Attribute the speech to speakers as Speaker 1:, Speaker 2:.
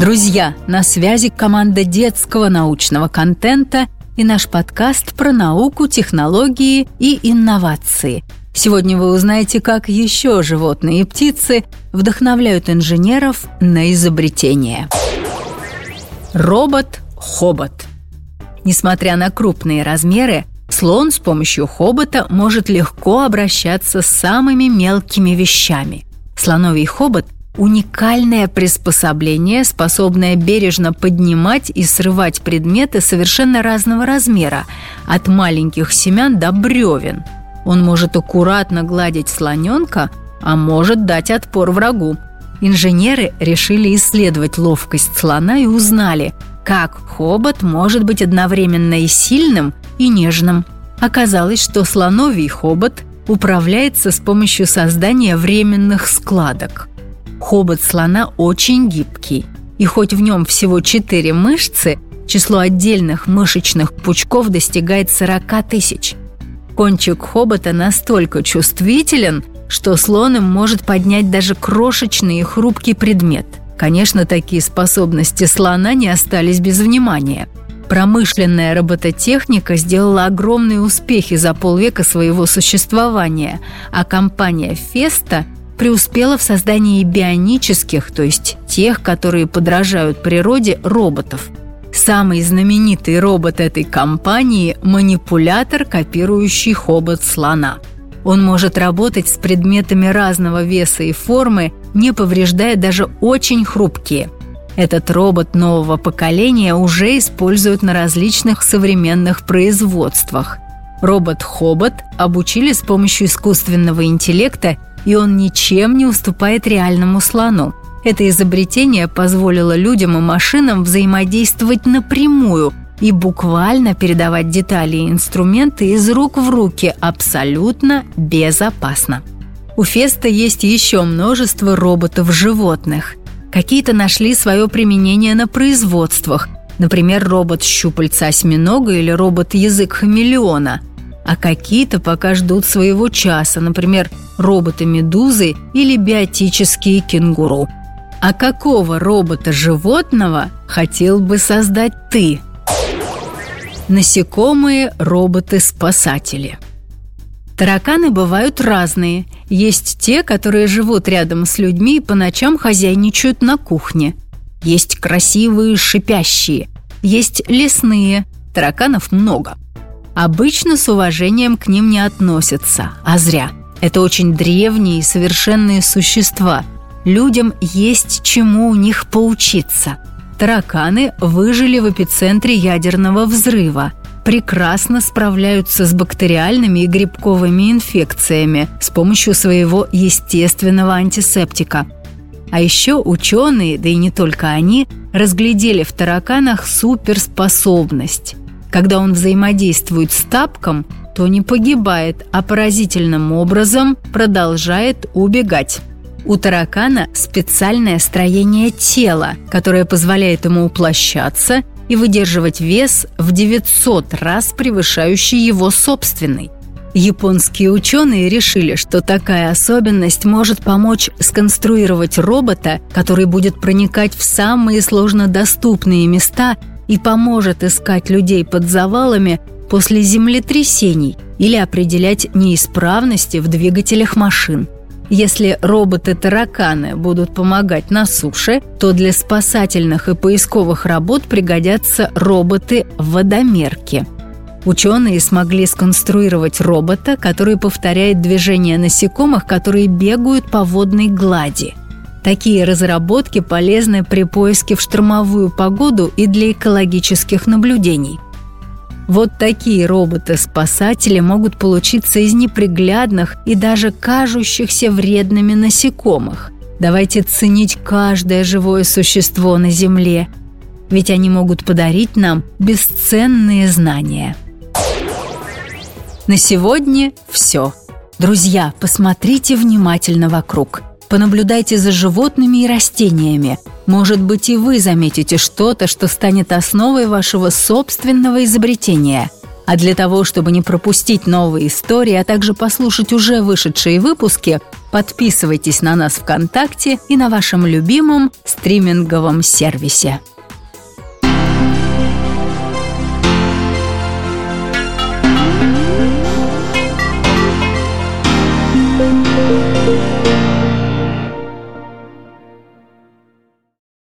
Speaker 1: Друзья, на связи команда детского научного контента и наш подкаст про науку, технологии и инновации. Сегодня вы узнаете, как еще животные и птицы вдохновляют инженеров на изобретение. Робот-хобот. Несмотря на крупные размеры, слон с помощью хобота может легко обращаться с самыми мелкими вещами. Слоновий хобот – Уникальное приспособление, способное бережно поднимать и срывать предметы совершенно разного размера, от маленьких семян до бревен. Он может аккуратно гладить слоненка, а может дать отпор врагу. Инженеры решили исследовать ловкость слона и узнали, как хобот может быть одновременно и сильным, и нежным. Оказалось, что слоновий хобот управляется с помощью создания временных складок. Хобот слона очень гибкий, и хоть в нем всего 4 мышцы, число отдельных мышечных пучков достигает 40 тысяч. Кончик хобота настолько чувствителен, что слон им может поднять даже крошечный и хрупкий предмет. Конечно, такие способности слона не остались без внимания. Промышленная робототехника сделала огромные успехи за полвека своего существования, а компания «Феста» преуспела в создании бионических, то есть тех, которые подражают природе, роботов. Самый знаменитый робот этой компании – манипулятор, копирующий хобот слона. Он может работать с предметами разного веса и формы, не повреждая даже очень хрупкие. Этот робот нового поколения уже используют на различных современных производствах. Робот-хобот обучили с помощью искусственного интеллекта и он ничем не уступает реальному слону. Это изобретение позволило людям и машинам взаимодействовать напрямую и буквально передавать детали и инструменты из рук в руки абсолютно безопасно. У Феста есть еще множество роботов-животных. Какие-то нашли свое применение на производствах, например, робот-щупальца осьминога или робот-язык хамелеона – а какие-то пока ждут своего часа, например, роботы-медузы или биотические кенгуру. А какого робота-животного хотел бы создать ты? Насекомые роботы-спасатели. Тараканы бывают разные. Есть те, которые живут рядом с людьми и по ночам хозяйничают на кухне. Есть красивые шипящие. Есть лесные. Тараканов много – Обычно с уважением к ним не относятся, а зря. Это очень древние и совершенные существа. Людям есть чему у них поучиться. Тараканы выжили в эпицентре ядерного взрыва, прекрасно справляются с бактериальными и грибковыми инфекциями с помощью своего естественного антисептика. А еще ученые, да и не только они, разглядели в тараканах суперспособность когда он взаимодействует с тапком, то не погибает, а поразительным образом продолжает убегать. У таракана специальное строение тела, которое позволяет ему уплощаться и выдерживать вес в 900 раз превышающий его собственный. Японские ученые решили, что такая особенность может помочь сконструировать робота, который будет проникать в самые сложнодоступные места и поможет искать людей под завалами после землетрясений или определять неисправности в двигателях машин. Если роботы-тараканы будут помогать на суше, то для спасательных и поисковых работ пригодятся роботы-водомерки. Ученые смогли сконструировать робота, который повторяет движения насекомых, которые бегают по водной глади – Такие разработки полезны при поиске в штормовую погоду и для экологических наблюдений. Вот такие роботы-спасатели могут получиться из неприглядных и даже кажущихся вредными насекомых. Давайте ценить каждое живое существо на Земле, ведь они могут подарить нам бесценные знания. На сегодня все. Друзья, посмотрите внимательно вокруг – Понаблюдайте за животными и растениями. Может быть, и вы заметите что-то, что станет основой вашего собственного изобретения. А для того, чтобы не пропустить новые истории, а также послушать уже вышедшие выпуски, Подписывайтесь на нас ВКонтакте и на вашем любимом стриминговом сервисе.